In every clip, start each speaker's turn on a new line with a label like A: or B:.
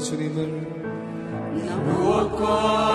A: 살리라 나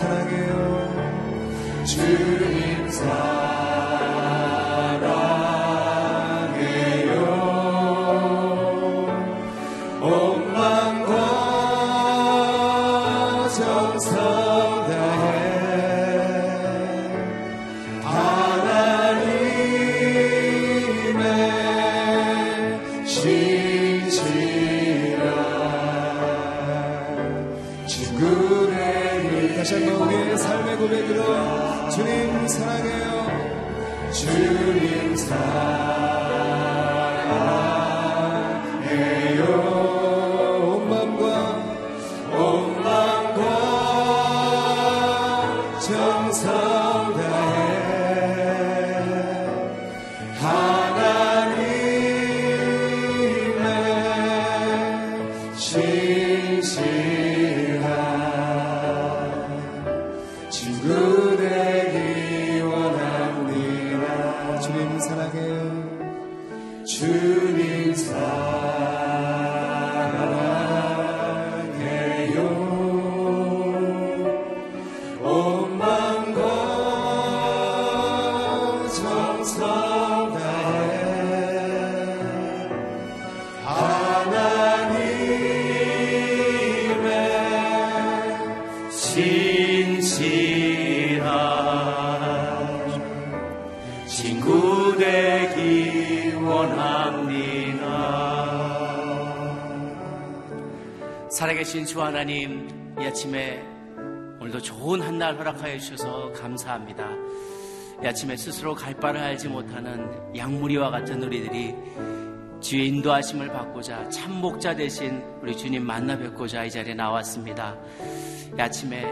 B: 사랑을
C: 주 하나님, 이 아침에 오늘도 좋은 한 날 허락하여 주셔서 감사합니다. 이 아침에 스스로 갈 바를 알지 못하는 양무리와 같은 우리들이 주의 인도하심을 받고자 참 목자 되신 우리 주님 만나 뵙고자 이 자리에 나왔습니다. 이 아침에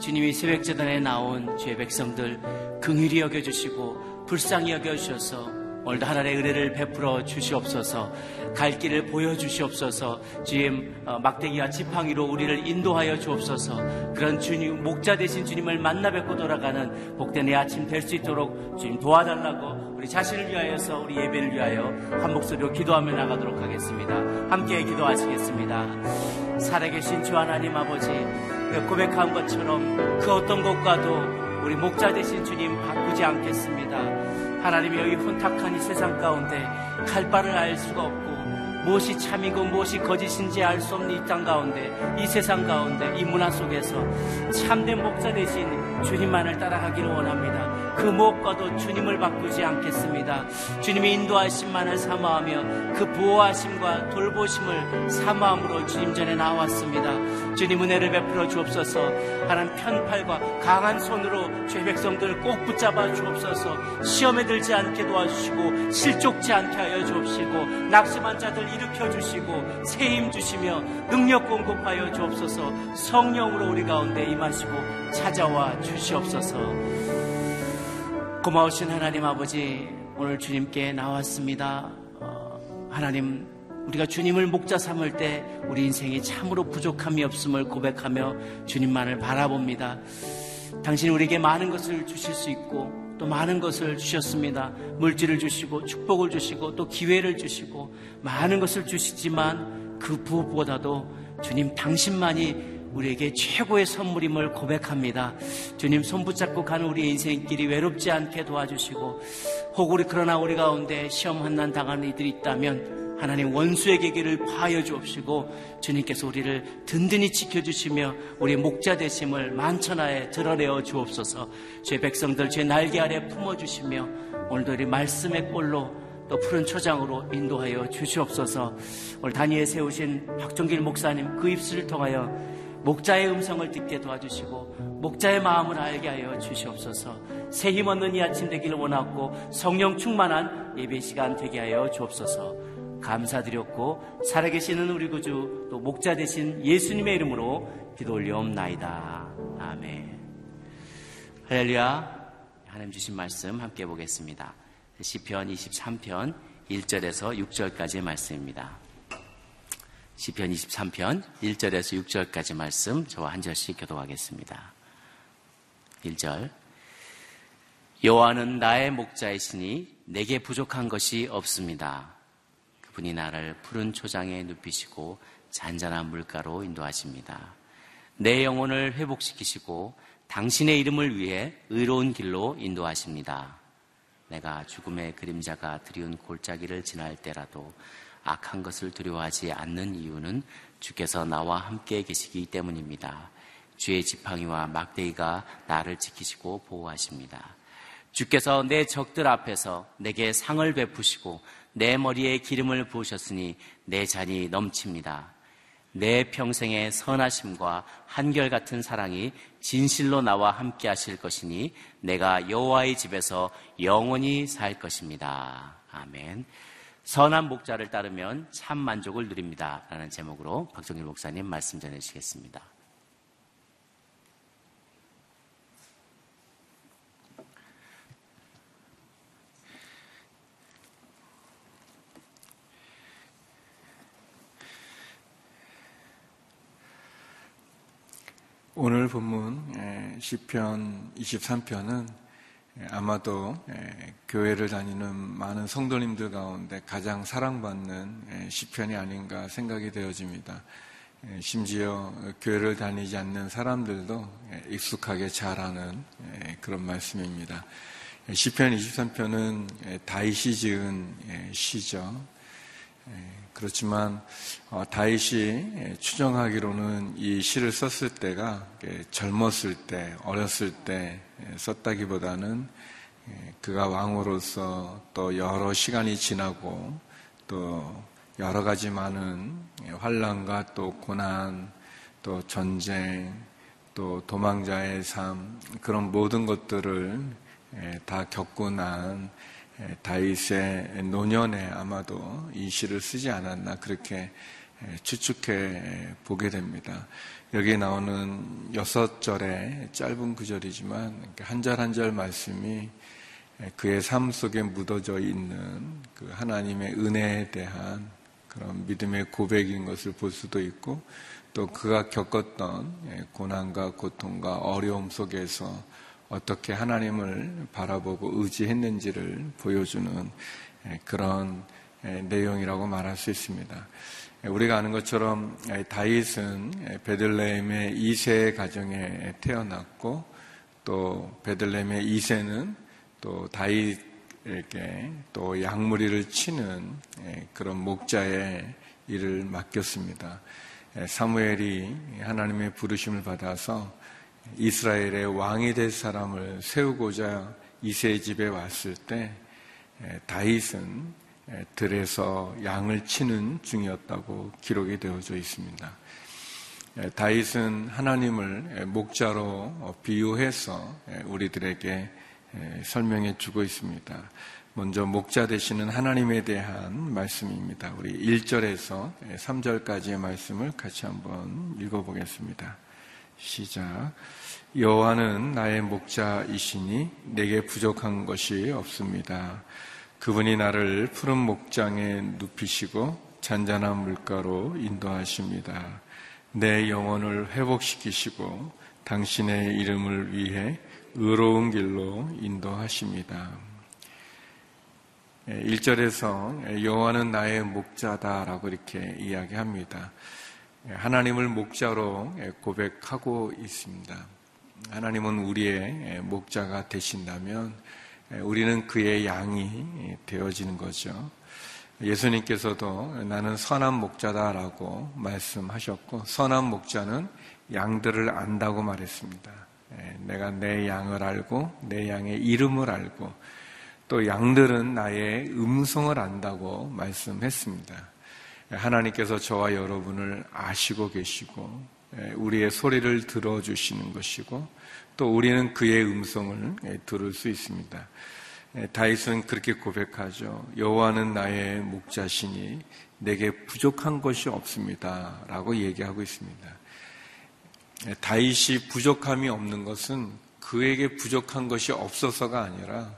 C: 주님이 새벽 재단에 나온 주의 백성들 긍휼히 여겨주시고 불쌍히 여겨주셔서 오늘도 하나님의 은혜를 베풀어 주시옵소서 갈 길을 보여주시옵소서 주님 어, 막대기와 지팡이로 우리를 인도하여 주옵소서. 그런 주님 목자 되신 주님을 만나 뵙고 돌아가는 복된 이 아침 될 수 있도록 주님 도와달라고 우리 자신을 위하여서 우리 예배를 위하여 한 목소리로 기도하며 나가도록 하겠습니다. 함께 기도하시겠습니다. 살아계신 주 하나님 아버지 그 고백한 것처럼 그 어떤 것과도 우리 목자 되신 주님 바꾸지 않겠습니다. 하나님이 여기 혼탁한 이 세상 가운데 갈 바를 알 수가 없고 무엇이 참이고 무엇이 거짓인지 알 수 없는 이 땅 가운데 이 세상 가운데 이 문화 속에서 참된 목자 되신 주님만을 따라가기를 원합니다. 그 무엇과도 주님을 바꾸지 않겠습니다. 주님의 인도하심만을 사모하며 그 보호하심과 돌보심을 사모함으로 주님 전에 나왔습니다. 주님 은혜를 베풀어 주옵소서 하나님 편팔과 강한 손으로 죄 백성들을 꼭 붙잡아 주옵소서 시험에 들지 않게 도와주시고 실족지 않게 하여 주옵시고 낙심한 자들 일으켜 주시고 새 힘 주시며 능력 공급하여 주옵소서 성령으로 우리 가운데 임하시고 찾아와 주시옵소서 고마우신 하나님 아버지 오늘 주님께 나왔습니다. 어, 하나님 우리가 주님을 목자 삼을 때 우리 인생이 참으로 부족함이 없음을 고백하며 주님만을 바라봅니다. 당신이 우리에게 많은 것을 주실 수 있고 또 많은 것을 주셨습니다. 물질을 주시고 축복을 주시고 또 기회를 주시고 많은 것을 주시지만 그 무엇보다도 주님 당신만이 우리에게 최고의 선물임을 고백합니다. 주님 손 붙잡고 가는 우리 인생길이 외롭지 않게 도와주시고 혹 우리 그러나 우리 가운데 시험 한난 당하는 이들이 있다면 하나님 원수에게 길을 파여 주옵시고 주님께서 우리를 든든히 지켜주시며 우리 목자 되심을 만천하에 드러내어 주옵소서 제 백성들 제 날개 아래 품어주시며 오늘도 우리 말씀의 꼴로 또 푸른 초장으로 인도하여 주시옵소서 오늘 단위에 세우신 박종길 목사님 그 입술을 통하여 목자의 음성을 듣게 도와주시고 목자의 마음을 알게 하여 주시옵소서. 새 힘 얻는 이 아침 되기를 원하고 성령 충만한 예배 시간 되게 하여 주옵소서. 감사드렸고 살아계시는 우리 구주 또 목자 되신 예수님의 이름으로 기도 올려옵나이다. 아멘. 할렐루야. 하나님 주신 말씀 함께 보겠습니다. 시편 23편 1절에서 6절까지의 말씀입니다 시편 23편 1절에서 6절까지 말씀 저와 한 절씩 교도하겠습니다. 1절 여호와는 나의 목자이시니 내게 부족한 것이 없습니다. 그분이 나를 푸른 초장에 눕히시고 잔잔한 물가로 인도하십니다. 내 영혼을 회복시키시고 당신의 이름을 위해 의로운 길로 인도하십니다. 내가 죽음의 그림자가 드리운 골짜기를 지날 때라도 악한 것을 두려워하지 않는 이유는 주께서 나와 함께 계시기 때문입니다. 주의 지팡이와 막대기가 나를 지키시고 보호하십니다. 주께서 내 적들 앞에서 내게 상을 베푸시고 내 머리에 기름을 부으셨으니 내 잔이 넘칩니다. 내 평생의 선하심과 한결같은 사랑이 진실로 나와 함께 하실 것이니 내가 여호와의 집에서 영원히 살 것입니다. 아멘. 선한 목자를 따르면 참 만족을 누립니다. 라는 제목으로 박정일 목사님 말씀 전해주시겠습니다.
D: 오늘 본문 시편 23편은 아마도 교회를 다니는 많은 성도님들 가운데 가장 사랑받는 시편이 아닌가 생각이 되어집니다. 심지어 교회를 다니지 않는 사람들도 익숙하게 잘 아는 그런 말씀입니다. 시편 23편은 다윗이 지은 시죠. 그렇지만 어, 다윗이 추정하기로는 이 시를 썼을 때가 젊었을 때, 어렸을 때 썼다기보다는 그가 왕으로서 또 여러 시간이 지나고 또 여러 가지 많은 환란과 또 고난, 또 전쟁, 또 도망자의 삶 그런 모든 것들을 다 겪고 난 다윗의 노년에 아마도 이 시를 쓰지 않았나 그렇게 추측해 보게 됩니다. 여기에 나오는 여섯 절의 짧은 구절이지만 한 절 한 절 말씀이 그의 삶 속에 묻어져 있는 그 하나님의 은혜에 대한 그런 믿음의 고백인 것을 볼 수도 있고 또 그가 겪었던 고난과 고통과 어려움 속에서 어떻게 하나님을 바라보고 의지했는지를 보여주는 그런 내용이라고 말할 수 있습니다. 우리가 아는 것처럼 다윗은 베들레헴의 이세 가정에 태어났고 또 베들레헴의 이세는 또 다윗에게 또 양무리를 치는 그런 목자의 일을 맡겼습니다. 사무엘이 하나님의 부르심을 받아서 이스라엘의 왕이 될 사람을 세우고자 이세 집에 왔을 때 다윗은 들에서 양을 치는 중이었다고 기록이 되어져 있습니다. 다윗은 하나님을 목자로 비유해서 우리들에게 설명해 주고 있습니다. 먼저 목자 되시는 하나님에 대한 말씀입니다. 우리 1절에서 3절까지의 말씀을 같이 한번 읽어보겠습니다. 시작. 여호와는 나의 목자이시니 내게 부족한 것이 없습니다. 그분이 나를 푸른 목장에 눕히시고 잔잔한 물가로 인도하십니다. 내 영혼을 회복시키시고 당신의 이름을 위해 의로운 길로 인도하십니다. 1절에서 여호와는 나의 목자다라고 이렇게 이야기합니다. 하나님을 목자로 고백하고 있습니다. 하나님은 우리의 목자가 되신다면 우리는 그의 양이 되어지는 거죠. 예수님께서도 나는 선한 목자다라고 말씀하셨고 선한 목자는 양들을 안다고 말했습니다. 내가 내 양을 알고 내 양의 이름을 알고 또 양들은 나의 음성을 안다고 말씀했습니다. 하나님께서 저와 여러분을 아시고 계시고 우리의 소리를 들어주시는 것이고 또 우리는 그의 음성을 들을 수 있습니다. 다윗은 그렇게 고백하죠. 여호와는 나의 목자시니 내게 부족한 것이 없습니다라고 얘기하고 있습니다. 다윗이 부족함이 없는 것은 그에게 부족한 것이 없어서가 아니라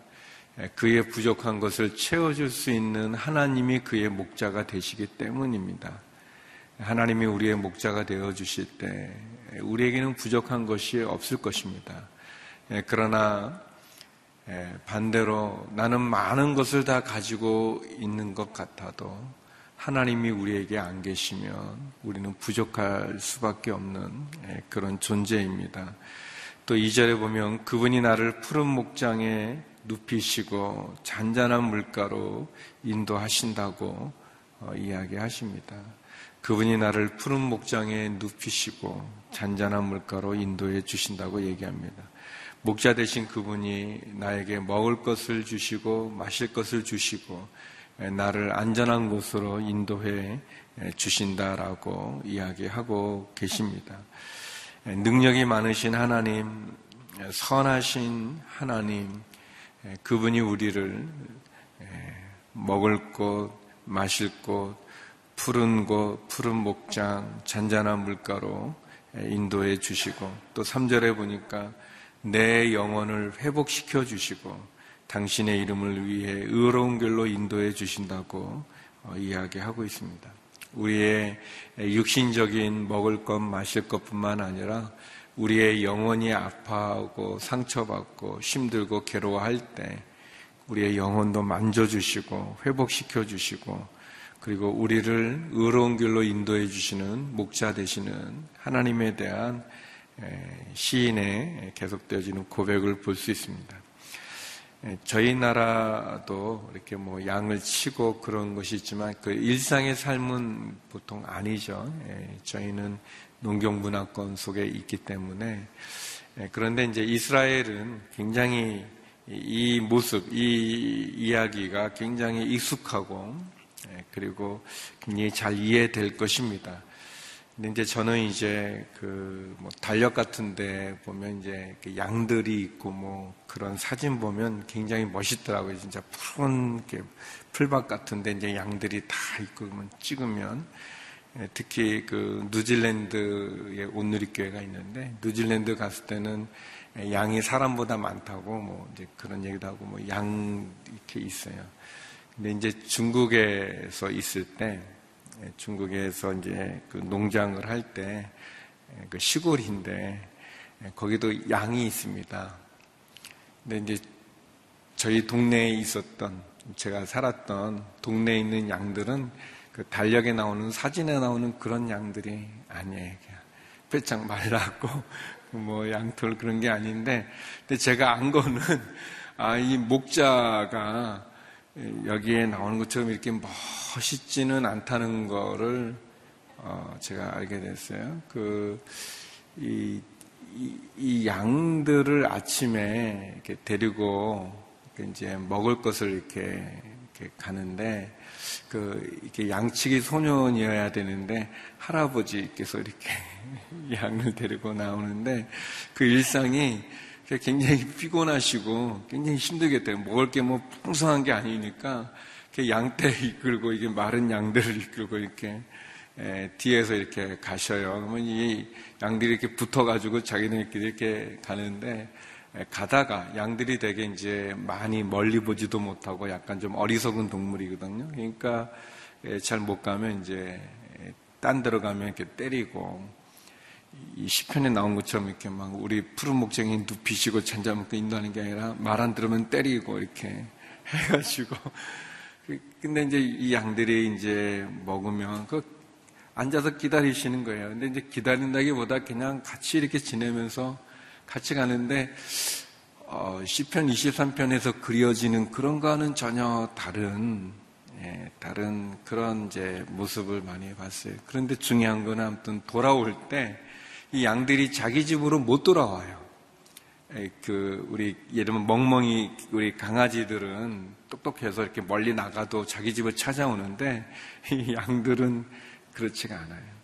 D: 그의 부족한 것을 채워줄 수 있는 하나님이 그의 목자가 되시기 때문입니다. 하나님이 우리의 목자가 되어 주실 때 우리에게는 부족한 것이 없을 것입니다. 예, 그러나 예, 반대로 나는 많은 것을 다 가지고 있는 것 같아도 하나님이 우리에게 안 계시면 우리는 부족할 수밖에 없는 예, 그런 존재입니다. 또 2절에 보면 그분이 나를 푸른 목장에 눕히시고 잔잔한 물가로 인도하신다고 어, 이야기하십니다. 그분이 나를 푸른 목장에 눕히시고 잔잔한 물가로 인도해 주신다고 얘기합니다. 목자 되신 그분이 나에게 먹을 것을 주시고 마실 것을 주시고 나를 안전한 곳으로 인도해 주신다라고 이야기하고 계십니다. 능력이 많으신 하나님, 선하신 하나님, 그분이 우리를 먹을 곳, 마실 곳, 푸른 곳, 푸른 목장, 잔잔한 물가로 인도해 주시고 또 3절에 보니까 내 영혼을 회복시켜 주시고 당신의 이름을 위해 의로운 길로 인도해 주신다고 어, 이야기하고 있습니다. 우리의 육신적인 먹을 것, 마실 것뿐만 아니라 우리의 영혼이 아파하고 상처받고 힘들고 괴로워할 때 우리의 영혼도 만져주시고 회복시켜 주시고 그리고 우리를 의로운 길로 인도해 주시는 목자 되시는 하나님에 대한 시인의 계속되어지는 고백을 볼 수 있습니다. 저희 나라도 이렇게 뭐 양을 치고 그런 것이 있지만 그 일상의 삶은 보통 아니죠. 저희는 농경문화권 속에 있기 때문에 그런데 이제 이스라엘은 굉장히 이 모습, 이 이야기가 굉장히 익숙하고 그리고 굉장히 잘 이해될 것입니다. 근데 이제 저는 이제 그 뭐 달력 같은데 보면 이제 그 양들이 있고 뭐 그런 사진 보면 굉장히 멋있더라고요. 진짜 푸른 풀밭 같은데 이제 양들이 다 있고 그러면 찍으면 예, 특히 그 뉴질랜드에 온누리교회가 있는데 뉴질랜드 갔을 때는 양이 사람보다 많다고 뭐 이제 그런 얘기도 하고 뭐 양 이렇게 있어요. 근데 이제 중국에서 있을 때 예, 중국에서 이제 그 농장을 할 때그 예, 시골인데 예, 거기도 양이 있습니다. 근데 이제 저희 동네에 있었던 제가 살았던 동네에 있는 양들은 그 달력에 나오는 사진에 나오는 그런 양들이 아니에요. 빼짝 말랐고 뭐 양털 그런 게 아닌데 근데 제가 안 거는 아 이 목자가 여기에 나오는 것처럼 이렇게 멋있지는 않다는 거를 어, 제가 알게 됐어요. 그, 이, 이, 이 양들을 아침에 이렇게 데리고 이제 먹을 것을 이렇게, 이렇게 가는데 그 이렇게 양치기 소년이어야 되는데 할아버지께서 이렇게 양을 데리고 나오는데 그 일상이 굉장히 피곤하시고 굉장히 힘들겠대요. 먹을 게 뭐 풍성한 게 아니니까 양떼 이끌고 이게 마른 양들을 이끌고 이렇게 에, 뒤에서 이렇게 가셔요. 그러면 이 양들이 이렇게 붙어가지고 자기네끼리 이렇게 가는데 에, 가다가 양들이 되게 이제 많이 멀리 보지도 못하고 약간 좀 어리석은 동물이거든요. 그러니까 잘 못 가면 이제 딴 데로 가면 이렇게 때리고 이 시편에 나온 것처럼 이렇게 막 우리 푸른 목장이 눕히시고 잔자먹고 인도하는 게 아니라 말 안 들으면 때리고 이렇게 해가지고 그, 근데 이제 이 양들이 이제 먹으면 그 앉아서 기다리시는 거예요. 근데 이제 기다린다기보다 그냥 같이 이렇게 지내면서 같이 가는데 어, 시편 23편에서 그려지는 그런 거는 전혀 다른 예, 다른 그런 이제 모습을 많이 봤어요. 그런데 중요한 건 아무튼 돌아올 때 이 양들이 자기 집으로 못 돌아와요. 그 우리 예를 들면 멍멍이 우리 강아지들은 똑똑해서 이렇게 멀리 나가도 자기 집을 찾아오는데 이 양들은 그렇지가 않아요.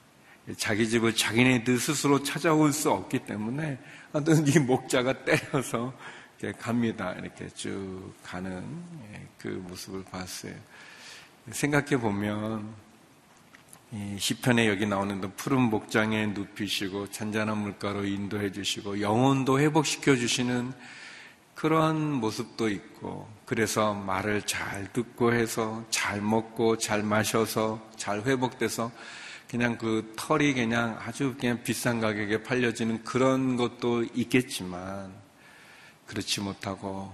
D: 자기 집을 자기네들 스스로 찾아올 수 없기 때문에 하여튼 이 목자가 때려서 이렇게 갑니다. 이렇게 쭉 가는 예, 그 모습을 봤어요. 생각해 보면 시편에 여기 나오는 푸른 목장에 눕히시고 잔잔한 물가로 인도해 주시고 영혼도 회복시켜 주시는 그런 모습도 있고 그래서 말을 잘 듣고 해서 잘 먹고 잘 마셔서 잘 회복돼서 그냥 그 털이 그냥 아주 그냥 비싼 가격에 팔려지는 그런 것도 있겠지만 그렇지 못하고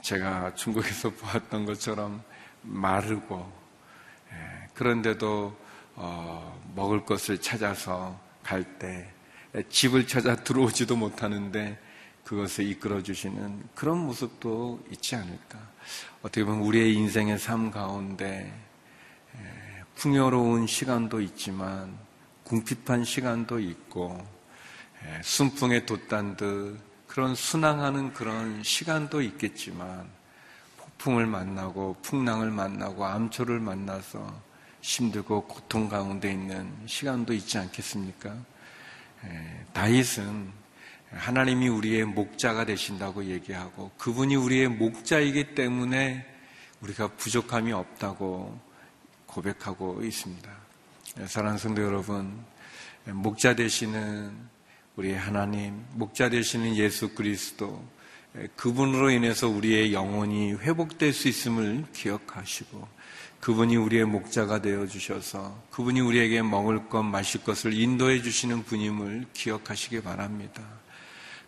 D: 제가 중국에서 보았던 것처럼 마르고 예, 그런데도 어, 먹을 것을 찾아서 갈 때 집을 찾아 들어오지도 못하는데 그것을 이끌어 주시는 그런 모습도 있지 않을까. 어떻게 보면 우리의 인생의 삶 가운데 풍요로운 시간도 있지만 궁핍한 시간도 있고 순풍에 돛단 듯 그런 순항하는 그런 시간도 있겠지만 태풍을 만나고 풍랑을 만나고 암초를 만나서 힘들고 고통 가운데 있는 시간도 있지 않겠습니까? 다윗은 하나님이 우리의 목자가 되신다고 얘기하고 그분이 우리의 목자이기 때문에 우리가 부족함이 없다고 고백하고 있습니다. 사랑하는 성도 여러분, 목자 되시는 우리 하나님, 목자 되시는 예수 그리스도, 그분으로 인해서 우리의 영혼이 회복될 수 있음을 기억하시고, 그분이 우리의 목자가 되어 주셔서 그분이 우리에게 먹을 것, 마실 것을 인도해 주시는 분임을 기억하시기 바랍니다.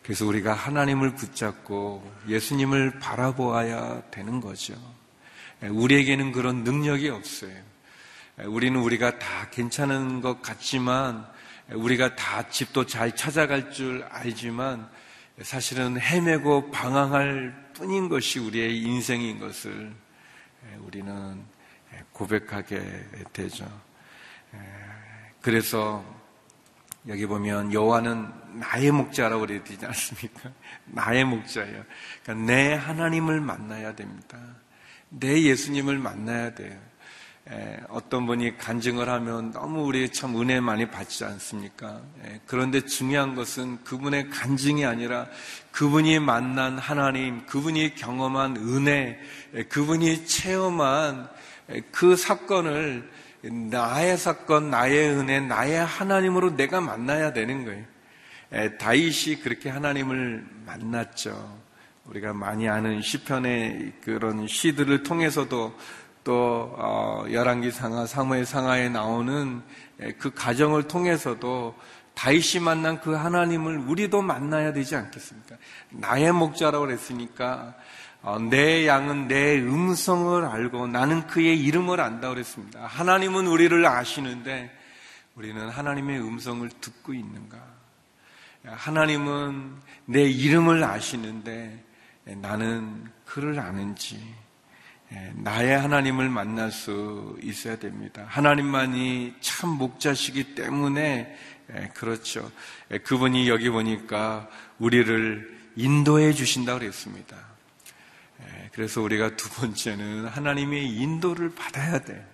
D: 그래서 우리가 하나님을 붙잡고 예수님을 바라보아야 되는 거죠. 우리에게는 그런 능력이 없어요. 우리는 우리가 다 괜찮은 것 같지만 우리가 다 집도 잘 찾아갈 줄 알지만 사실은 헤매고 방황할 뿐인 것이 우리의 인생인 것을 우리는 고백하게 되죠. 그래서 여기 보면 여호와는 나의 목자라고 그랬지 않습니까? 나의 목자예요. 그러니까 내 하나님을 만나야 됩니다. 내 예수님을 만나야 돼요. 어떤 분이 간증을 하면 너무 우리 참 은혜 많이 받지 않습니까? 그런데 중요한 것은 그분의 간증이 아니라 그분이 만난 하나님, 그분이 경험한 은혜, 그분이 체험한 그 사건을 나의 사건, 나의 은혜, 나의 하나님으로 내가 만나야 되는 거예요. 다윗이 그렇게 하나님을 만났죠. 우리가 많이 아는 시편의 그런 시들을 통해서도 또 어, 열왕기 상하, 사무엘 상하에 나오는 그 가정을 통해서도 다윗이 만난 그 하나님을 우리도 만나야 되지 않겠습니까? 나의 목자라고 그랬으니까 어, 내 양은 내 음성을 알고 나는 그의 이름을 안다 그랬습니다. 하나님은 우리를 아시는데 우리는 하나님의 음성을 듣고 있는가? 하나님은 내 이름을 아시는데 나는 그를 아는지 나의 하나님을 만날 수 있어야 됩니다. 하나님만이 참 목자시기 때문에 그렇죠. 그분이 여기 보니까 우리를 인도해 주신다고 그랬습니다. 그래서 우리가 두 번째는 하나님의 인도를 받아야 돼.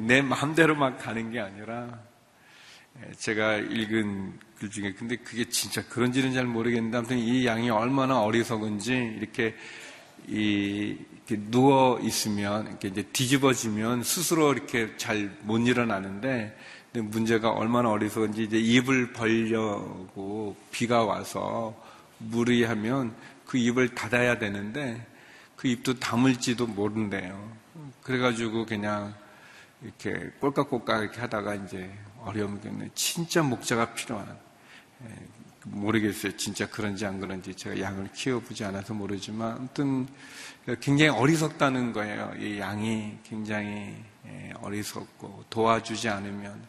D: 내 마음대로 막 가는 게 아니라 제가 읽은 글 중에 근데 그게 진짜 그런지는 잘 모르겠는데 아무튼 이 양이 얼마나 어리석은지 이렇게 이 누워 있으면 이렇게 이제 뒤집어지면 스스로 이렇게 잘 못 일어나는데 문제가 얼마나 어리석은지 이제 입을 벌려고 비가 와서 무리하면 그 입을 닫아야 되는데 그 입도 다물지도 모른대요. 그래가지고 그냥 이렇게 꼴깍꼴깍 이렇게 하다가 이제 어려움이 겠네 진짜 목자가 필요한. 예, 모르겠어요. 진짜 그런지 안 그런지 제가 양을 키워보지 않아서 모르지만 아무튼 굉장히 어리석다는 거예요. 이 양이 굉장히 예, 어리석고 도와주지 않으면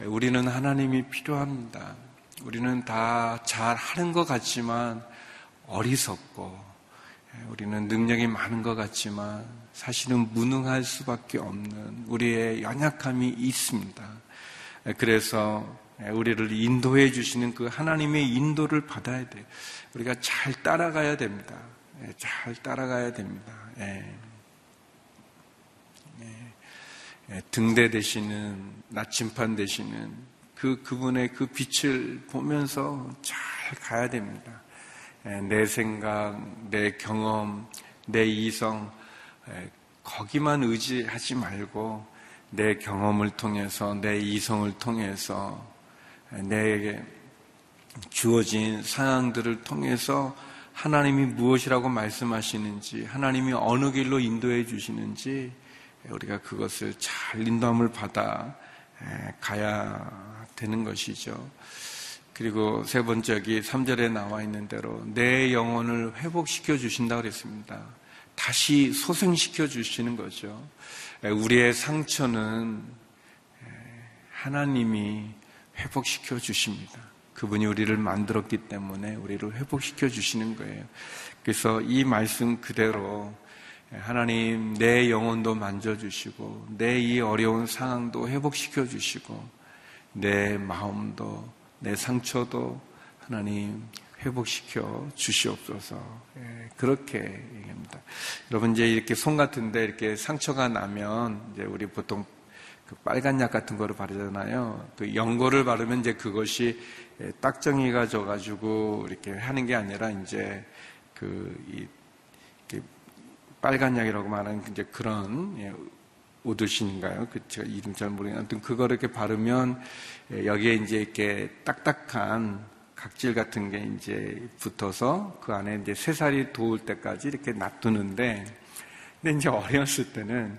D: 우리는 하나님이 필요합니다. 우리는 다 잘 하는 것 같지만 어리석고 우리는 능력이 많은 것 같지만 사실은 무능할 수밖에 없는 우리의 연약함이 있습니다. 그래서 우리를 인도해 주시는 그 하나님의 인도를 받아야 돼요. 우리가 잘 따라가야 됩니다. 잘 따라가야 됩니다. 예. 예. 등대 되시는 나침판 되시는 그 그분의 그 빛을 보면서 잘 가야 됩니다. 예, 내 생각, 내 경험, 내 이성, 예, 거기만 의지하지 말고 내 경험을 통해서, 내 이성을 통해서, 예, 내게 주어진 상황들을 통해서 하나님이 무엇이라고 말씀하시는지, 하나님이 어느 길로 인도해 주시는지, 우리가 그것을 잘 인도함을 받아 가야 되는 것이죠. 그리고 세 번째 여기 3절에 나와 있는 대로 내 영혼을 회복시켜 주신다 그랬습니다. 다시 소생시켜 주시는 거죠. 우리의 상처는 하나님이 회복시켜 주십니다. 그분이 우리를 만들었기 때문에 우리를 회복시켜 주시는 거예요. 그래서 이 말씀 그대로 하나님 내 영혼도 만져주시고 내 이 어려운 상황도 회복시켜 주시고 내 마음도 내 상처도 하나님 회복시켜 주시옵소서. 예, 그렇게 얘기합니다. 여러분 이제 이렇게 손 같은데 이렇게 상처가 나면 이제 우리 보통 그 빨간 약 같은 거를 바르잖아요. 그 연고를 바르면 이제 그것이 예, 딱정이가 져가지고 이렇게 하는 게 아니라 이제 그 이, 빨간 약이라고 말하는 이제 그런 예, 오드신인가요? 그 제가 이름 잘 모르겠는데 아무튼 그거를 이렇게 바르면 예, 여기에 이제 이렇게 딱딱한 각질 같은 게 이제 붙어서 그 안에 이제 새살이 돋을 때까지 이렇게 놔두는데 근데 이제 어렸을 때는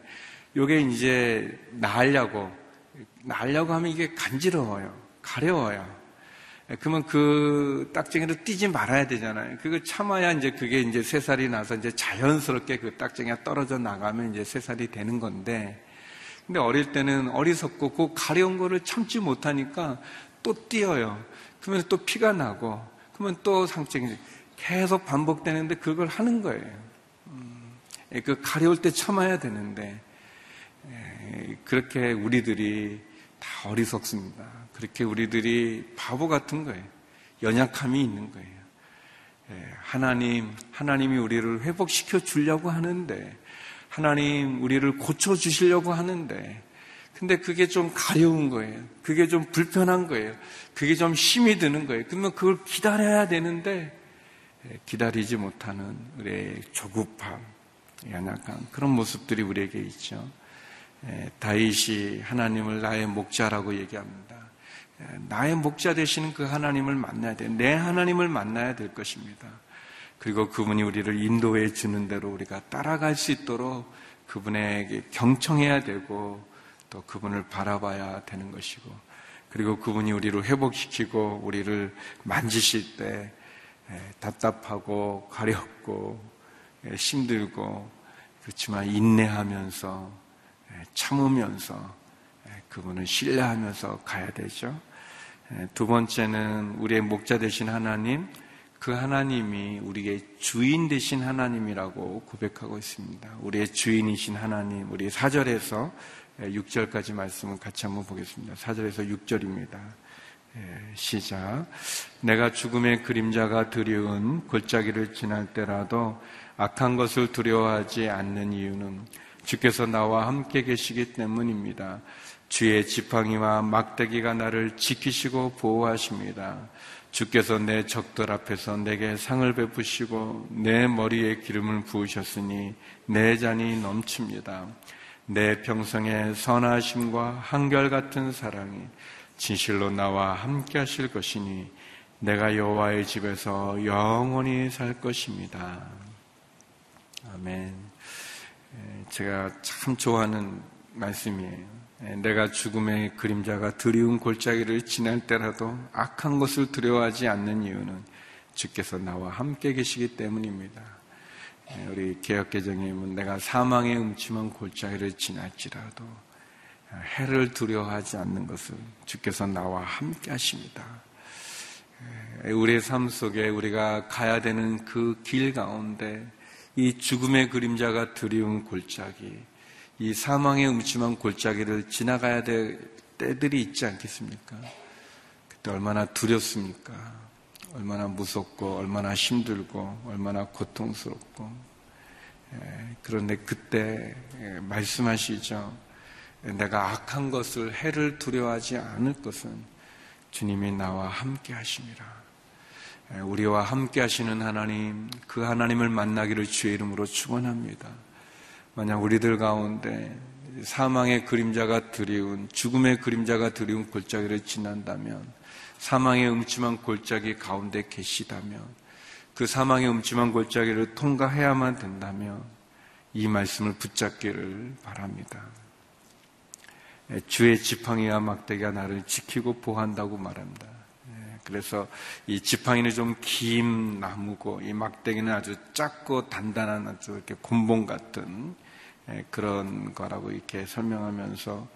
D: 요게 이제 나으려고 나으려고 하면 이게 간지러워요. 가려워요. 예, 그러면 그 딱쟁이를 띄지 말아야 되잖아요. 그걸 참아야 이제 그게 이제 새살이 나서 이제 자연스럽게 그 딱쟁이가 떨어져 나가면 이제 새살이 되는 건데, 근데 어릴 때는 어리석고 그 가려운 거를 참지 못하니까 또 띄어요. 그러면 또 피가 나고, 그러면 또 상증이 계속 반복되는데 그걸 하는 거예요. 음, 예, 그 가려울 때 참아야 되는데, 예, 그렇게 우리들이 다 어리석습니다. 그렇게 우리들이 바보 같은 거예요. 연약함이 있는 거예요. 예, 하나님, 하나님이 우리를 회복시켜 주려고 하는데, 하나님 우리를 고쳐 주시려고 하는데, 근데 그게 좀 가려운 거예요. 그게 좀 불편한 거예요. 그게 좀 힘이 드는 거예요. 그러면 그걸 기다려야 되는데, 예, 기다리지 못하는 우리의 조급함, 연약함, 그런 모습들이 우리에게 있죠. 예, 다윗이 하나님을 나의 목자라고 얘기합니다. 나의 목자 되시는 그 하나님을 만나야 돼. 내 하나님을 만나야 될 것입니다. 그리고 그분이 우리를 인도해 주는 대로 우리가 따라갈 수 있도록 그분에게 경청해야 되고 또 그분을 바라봐야 되는 것이고 그리고 그분이 우리를 회복시키고 우리를 만지실 때 답답하고 가렵고 힘들고 그렇지만 인내하면서 참으면서 그분을 신뢰하면서 가야 되죠. 두 번째는 우리의 목자 되신 하나님, 그 하나님이 우리의 주인 되신 하나님이라고 고백하고 있습니다. 우리의 주인이신 하나님, 우리 4절에서 6절까지 말씀을 같이 한번 보겠습니다. 4절에서 6절입니다. 시작. 내가 죽음의 그림자가 두려운 골짜기를 지날 때라도 악한 것을 두려워하지 않는 이유는 주께서 나와 함께 계시기 때문입니다. 주의 지팡이와 막대기가 나를 지키시고 보호하십니다. 주께서 내 적들 앞에서 내게 상을 베푸시고 내 머리에 기름을 부으셨으니 내 잔이 넘칩니다. 내 평생의 선하심과 한결같은 사랑이 진실로 나와 함께 하실 것이니 내가 여호와의 집에서 영원히 살 것입니다. 아멘. 제가 참 좋아하는 말씀이에요. 예, 내가 죽음의 그림자가 드리운 골짜기를 지날 때라도 악한 것을 두려워하지 않는 이유는 주께서 나와 함께 계시기 때문입니다. 예, 우리 개혁개정님은 내가 사망의 음침한 골짜기를 지날지라도 해를 두려워하지 않는 것을 주께서 나와 함께 하십니다. 예, 우리의 삶 속에 우리가 가야 되는 그 길 가운데 이 죽음의 그림자가 드리운 골짜기, 이 사망의 음침한 골짜기를 지나가야 될 때들이 있지 않겠습니까? 그때 얼마나 두렵습니까? 얼마나 무섭고, 얼마나 힘들고, 얼마나 고통스럽고. 예, 그런데 그때 예, 말씀하시죠. 내가 악한 것을 해를 두려워하지 않을 것은 주님이 나와 함께 하심이라. 예, 우리와 함께 하시는 하나님, 그 하나님을 만나기를 주의 이름으로 축원합니다. 만약 우리들 가운데 사망의 그림자가 드리운 죽음의 그림자가 드리운 골짜기를 지난다면 사망의 음침한 골짜기 가운데 계시다면 그 사망의 음침한 골짜기를 통과해야만 된다면 이 말씀을 붙잡기를 바랍니다. 주의 지팡이와 막대기가 나를 지키고 보호한다고 말합니다. 그래서 이 지팡이는 좀 긴 나무고 이 막대기는 아주 작고 단단한 아주 이렇게 곤봉 같은 예, 그런 거라고 이렇게 설명하면서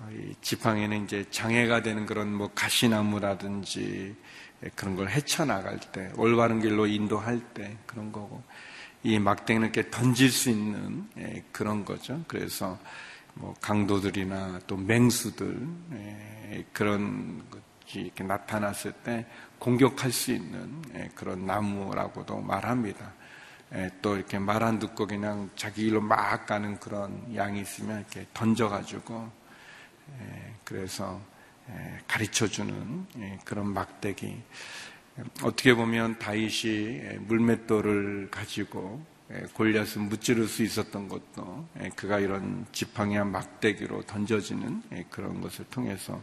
D: 어, 이 지팡이는 이제 장애가 되는 그런 뭐 가시나무라든지 예, 그런 걸 헤쳐나갈 때, 올바른 길로 인도할 때 그런 거고, 이 막대기는 이렇게 던질 수 있는 예, 그런 거죠. 그래서 뭐 강도들이나 또 맹수들 그런 이렇게 나타났을 때 공격할 수 있는 예, 그런 나무라고도 말합니다. 예, 또 이렇게 말 안 듣고 그냥 자기 일로 막 가는 그런 양이 있으면 이렇게 던져가지고 예, 그래서 가르쳐 주는 그런 막대기. 어떻게 보면 다윗이 물맷돌을 가지고 골리앗을 무찌를 수 있었던 것도 그가 이런 지팡이와 막대기로 던져지는 그런 것을 통해서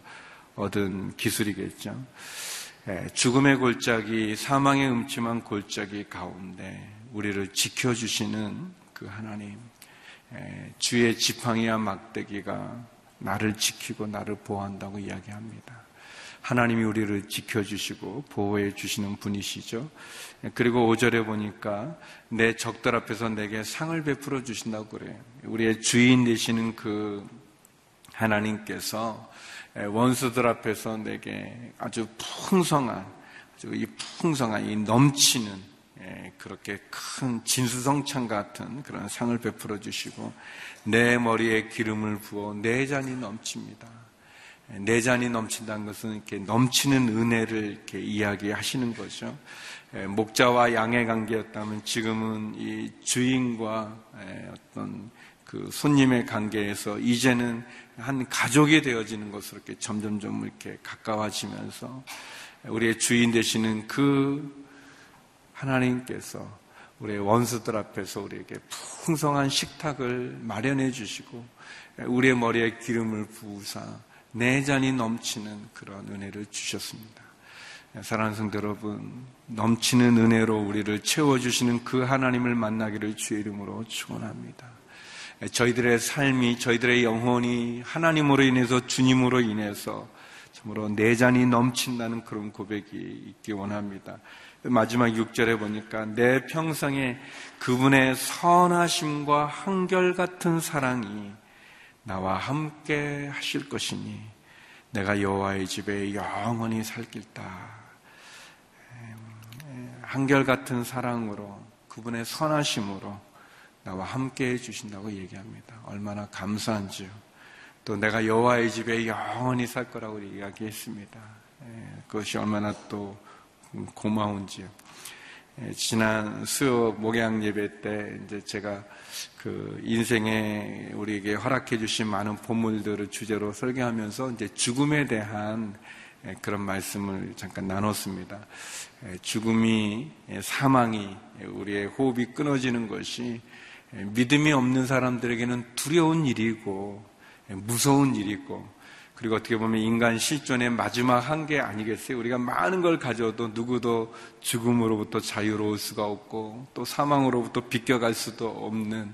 D: 얻은 기술이겠죠. 죽음의 골짜기, 사망의 음침한 골짜기 가운데 우리를 지켜주시는 그 하나님, 주의 지팡이와 막대기가 나를 지키고 나를 보호한다고 이야기합니다. 하나님이 우리를 지켜주시고 보호해 주시는 분이시죠. 그리고 5절에 보니까 내 적들 앞에서 내게 상을 베풀어 주신다고 그래요. 우리의 주인 되시는 그 하나님께서 원수들 앞에서 내게 아주 풍성한, 아주 이 풍성한, 이 넘치는 그렇게 큰 진수성찬 같은 그런 상을 베풀어 주시고 내 머리에 기름을 부어 내 잔이 넘칩니다. 내 잔이 넘친다는 것은 이렇게 넘치는 은혜를 이렇게 이야기하시는 거죠. 목자와 양의 관계였다면 지금은 이 주인과 어떤 그 손님의 관계에서 이제는 한 가족이 되어지는 것으로 이렇게 점점점 이렇게 가까워지면서 우리의 주인 되시는 그 하나님께서 우리의 원수들 앞에서 우리에게 풍성한 식탁을 마련해 주시고 우리의 머리에 기름을 부으사 내 잔이 넘치는 그런 은혜를 주셨습니다. 사랑하는 성도 여러분, 넘치는 은혜로 우리를 채워주시는 그 하나님을 만나기를 주의 이름으로 축원합니다. 저희들의 삶이, 저희들의 영혼이 하나님으로 인해서 주님으로 인해서 참으로 내 잔이 넘친다는 그런 고백이 있기 원합니다. 마지막 6절에 보니까 내 평생에 그분의 선하심과 한결같은 사랑이 나와 함께 하실 것이니 내가 여호와의 집에 영원히 살길다. 한결같은 사랑으로 그분의 선하심으로 나와 함께 해주신다고 얘기합니다. 얼마나 감사한지요. 또 내가 여호와의 집에 영원히 살 거라고 이야기했습니다. 그것이 얼마나 또 고마운지요. 예, 지난 수요 목양 예배 때 이제 제가 그 인생에 우리에게 허락해 주신 많은 본물들을 주제로 설계하면서 이제 죽음에 대한 예, 그런 말씀을 잠깐 나눴습니다. 예, 죽음이 사망이 우리의 호흡이 끊어지는 것이 믿음이 없는 사람들에게는 두려운 일이고 무서운 일이고 그리고 어떻게 보면 인간 실존의 마지막 한계 아니겠어요? 우리가 많은 걸 가져도 누구도 죽음으로부터 자유로울 수가 없고 또 사망으로부터 비껴갈 수도 없는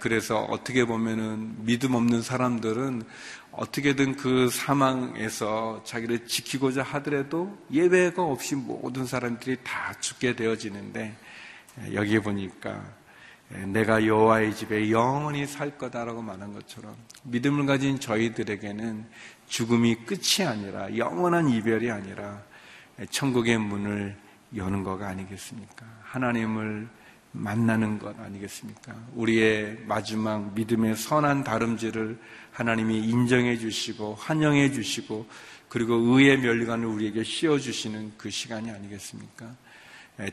D: 그래서 어떻게 보면은 믿음 없는 사람들은 어떻게든 그 사망에서 자기를 지키고자 하더라도 예외가 없이 모든 사람들이 다 죽게 되어지는데 여기에 보니까 내가 여호와의 집에 영원히 살 거다라고 말한 것처럼 믿음을 가진 저희들에게는 죽음이 끝이 아니라 영원한 이별이 아니라 천국의 문을 여는 거가 아니겠습니까? 하나님을 만나는 것 아니겠습니까? 우리의 마지막 믿음의 선한 다름질을 하나님이 인정해 주시고 환영해 주시고 그리고 의의 멸관을 우리에게 씌워 주시는 그 시간이 아니겠습니까?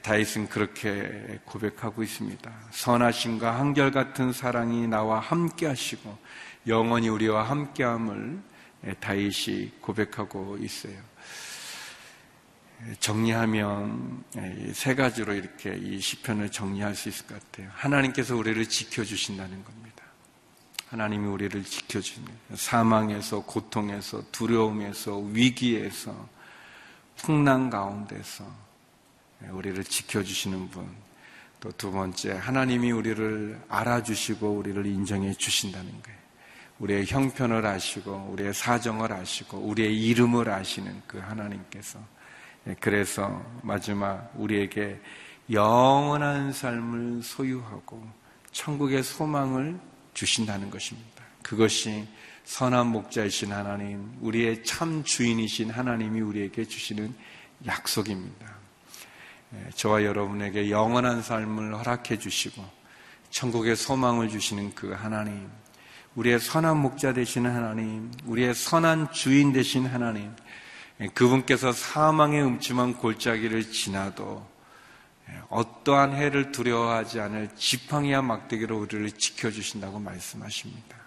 D: 다윗은 그렇게 고백하고 있습니다. 선하심과 한결같은 사랑이 나와 함께 하시고 영원히 우리와 함께함을 다윗이 고백하고 있어요. 정리하면 세 가지로 이렇게 이 시편을 정리할 수 있을 것 같아요. 하나님께서 우리를 지켜주신다는 겁니다. 하나님이 우리를 지켜주는 사망에서 고통에서 두려움에서 위기에서 풍랑 가운데서 우리를 지켜주시는 분. 또 두 번째, 하나님이 우리를 알아주시고 우리를 인정해 주신다는 거예요. 우리의 형편을 아시고, 우리의 사정을 아시고, 우리의 이름을 아시는 그 하나님께서. 예, 그래서 마지막 우리에게 영원한 삶을 소유하고 천국의 소망을 주신다는 것입니다. 그것이 선한 목자이신 하나님, 우리의 참 주인이신 하나님이 우리에게 주시는 약속입니다. 예, 저와 여러분에게 영원한 삶을 허락해 주시고 천국의 소망을 주시는 그 하나님, 우리의 선한 목자 되시는 하나님, 우리의 선한 주인 되신 하나님, 그분께서 사망의 음침한 골짜기를 지나도 어떠한 해를 두려워하지 않을 지팡이와 막대기로 우리를 지켜주신다고 말씀하십니다.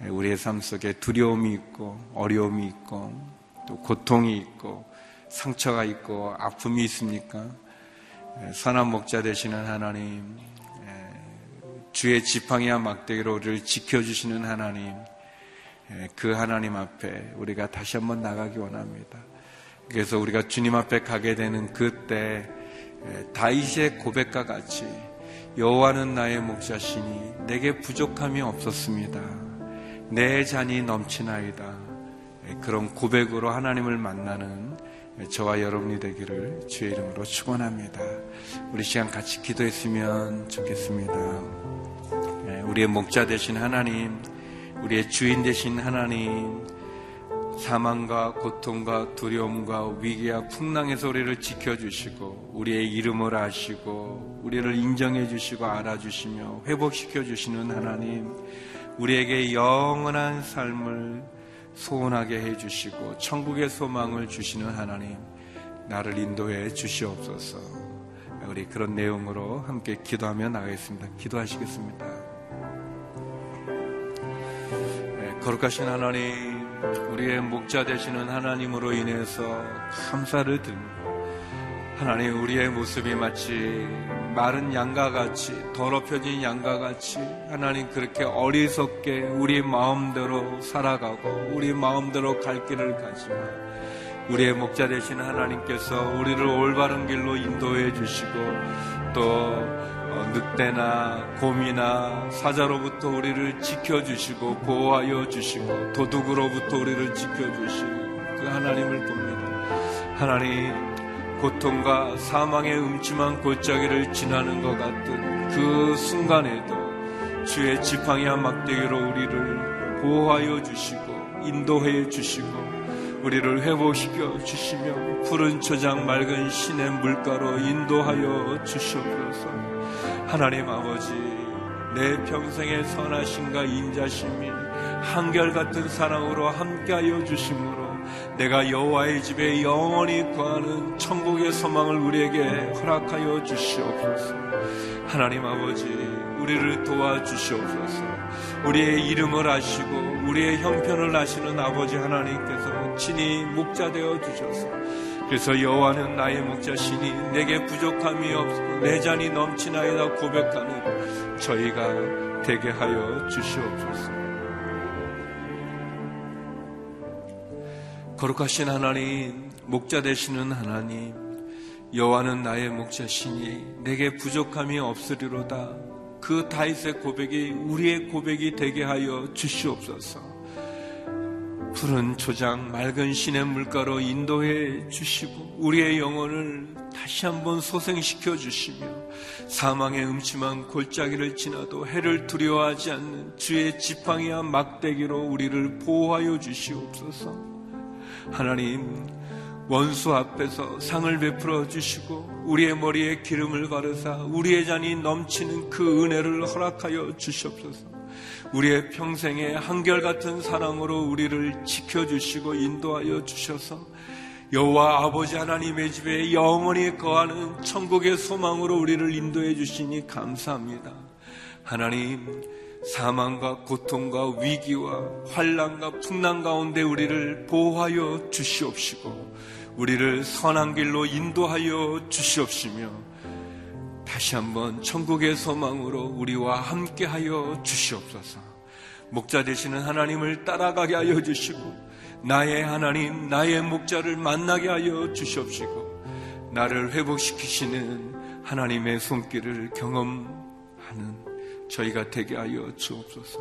D: 우리의 삶 속에 두려움이 있고 어려움이 있고 또 고통이 있고 상처가 있고 아픔이 있습니까? 선한 목자 되시는 하나님, 주의 지팡이와 막대기로 우리를 지켜주시는 하나님, 그 하나님 앞에 우리가 다시 한번 나가기 원합니다. 그래서 우리가 주님 앞에 가게 되는 그때 다윗의 고백과 같이 여호와는 나의 목자시니 내게 부족함이 없었습니다. 내 잔이 넘치나이다. 그런 고백으로 하나님을 만나는 저와 여러분이 되기를 주의 이름으로 축원합니다. 우리 시간 같이 기도했으면 좋겠습니다. 우리의 목자 되신 하나님, 우리의 주인 되신 하나님, 사망과 고통과 두려움과 위기와 풍랑에서 우리를 지켜주시고 우리의 이름을 아시고 우리를 인정해 주시고 알아주시며 회복시켜 주시는 하나님 우리에게 영원한 삶을 소원하게 해주시고 천국의 소망을 주시는 하나님 나를 인도해 주시옵소서. 우리 그런 내용으로 함께 기도하며 나가겠습니다. 기도하시겠습니다. 네, 거룩하신 하나님 우리의 목자 되시는 하나님으로 인해서 감사를 드립니다. 하나님 우리의 모습이 마치 마른 양과 같이 더럽혀진 양과 같이 하나님 그렇게 어리석게 우리 마음대로 살아가고 우리 마음대로 갈 길을 가지만 우리의 목자 되신 하나님께서 우리를 올바른 길로 인도해 주시고 또 어, 늑대나 곰이나 사자로부터 우리를 지켜주시고 보호하여 주시고 도둑으로부터 우리를 지켜주시고 그 하나님을 봅니다. 하나님 고통과 사망의 음침한 골짜기를 지나는 것 같은 그 순간에도 주의 지팡이와 막대기로 우리를 보호하여 주시고 인도해 주시고 우리를 회복시켜 주시며 푸른 초장 맑은 신의 물가로 인도하여 주시옵소서. 하나님 아버지 내 평생의 선하심과 인자심이 한결같은 사랑으로 함께하여 주심으로 내가 여호와의 집에 영원히 구하는 천국의 소망을 우리에게 허락하여 주시옵소서. 하나님 아버지, 우리를 도와주시옵소서. 우리의 이름을 아시고 우리의 형편을 아시는 아버지 하나님께서 친히 목자 되어 주셔서 그래서 여호와는 나의 목자시니 내게 부족함이 없고 내 잔이 넘치나이다 고백하는 저희가 되게 하여 주시옵소서. 거룩하신 하나님, 목자 되시는 하나님, 여호와는 나의 목자시니 내게 부족함이 없으리로다. 그 다윗의 고백이 우리의 고백이 되게 하여 주시옵소서. 푸른 초장 맑은 신의 물가로 인도해 주시고 우리의 영혼을 다시 한번 소생시켜 주시며 사망의 음침한 골짜기를 지나도 해를 두려워하지 않는 주의 지팡이와 막대기로 우리를 보호하여 주시옵소서. 하나님, 원수 앞에서 상을 베풀어 주시고 우리의 머리에 기름을 바르사 우리의 잔이 넘치는 그 은혜를 허락하여 주시옵소서. 우리의 평생에 한결같은 사랑으로 우리를 지켜주시고 인도하여 주셔서 여호와 아버지 하나님의 집에 영원히 거하는 천국의 소망으로 우리를 인도해 주시니 감사합니다. 하나님 사망과 고통과 위기와 환란과 풍랑 가운데 우리를 보호하여 주시옵시고 우리를 선한 길로 인도하여 주시옵시며 다시 한번 천국의 소망으로 우리와 함께하여 주시옵소서. 목자 되시는 하나님을 따라가게 하여 주시고 나의 하나님, 나의 목자를 만나게 하여 주시옵시고 나를 회복시키시는 하나님의 손길을 경험하는 저희가 되게 하여 주옵소서.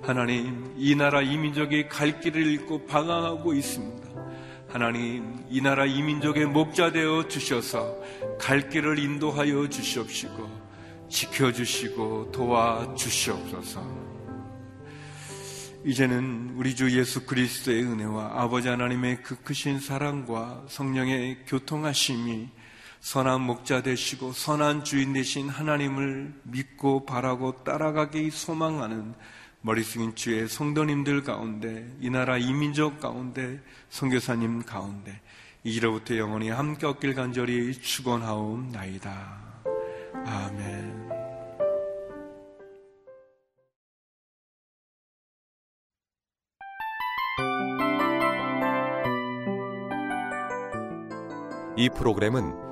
D: 하나님, 이 나라 이민족이 갈 길을 잃고 방황하고 있습니다. 하나님, 이 나라 이민족의 목자 되어 주셔서 갈 길을 인도하여 주시옵시고, 지켜주시고 도와 주시옵소서. 이제는 우리 주 예수 그리스도의 은혜와 아버지 하나님의 그 크신 사랑과 성령의 교통하심이 선한 목자 되시고 선한 주인 되신 하나님을 믿고 바라고 따라가기 소망하는 머리 숙인 주의 성도님들 가운데 이 나라 이민족 가운데 선교사님 가운데 이제로부터 영원히 함께 얻길 간절히 축원하옵나이다. 아멘.
E: 이 프로그램은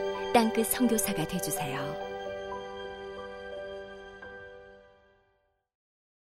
F: 땅끝 성교사가 되주세요.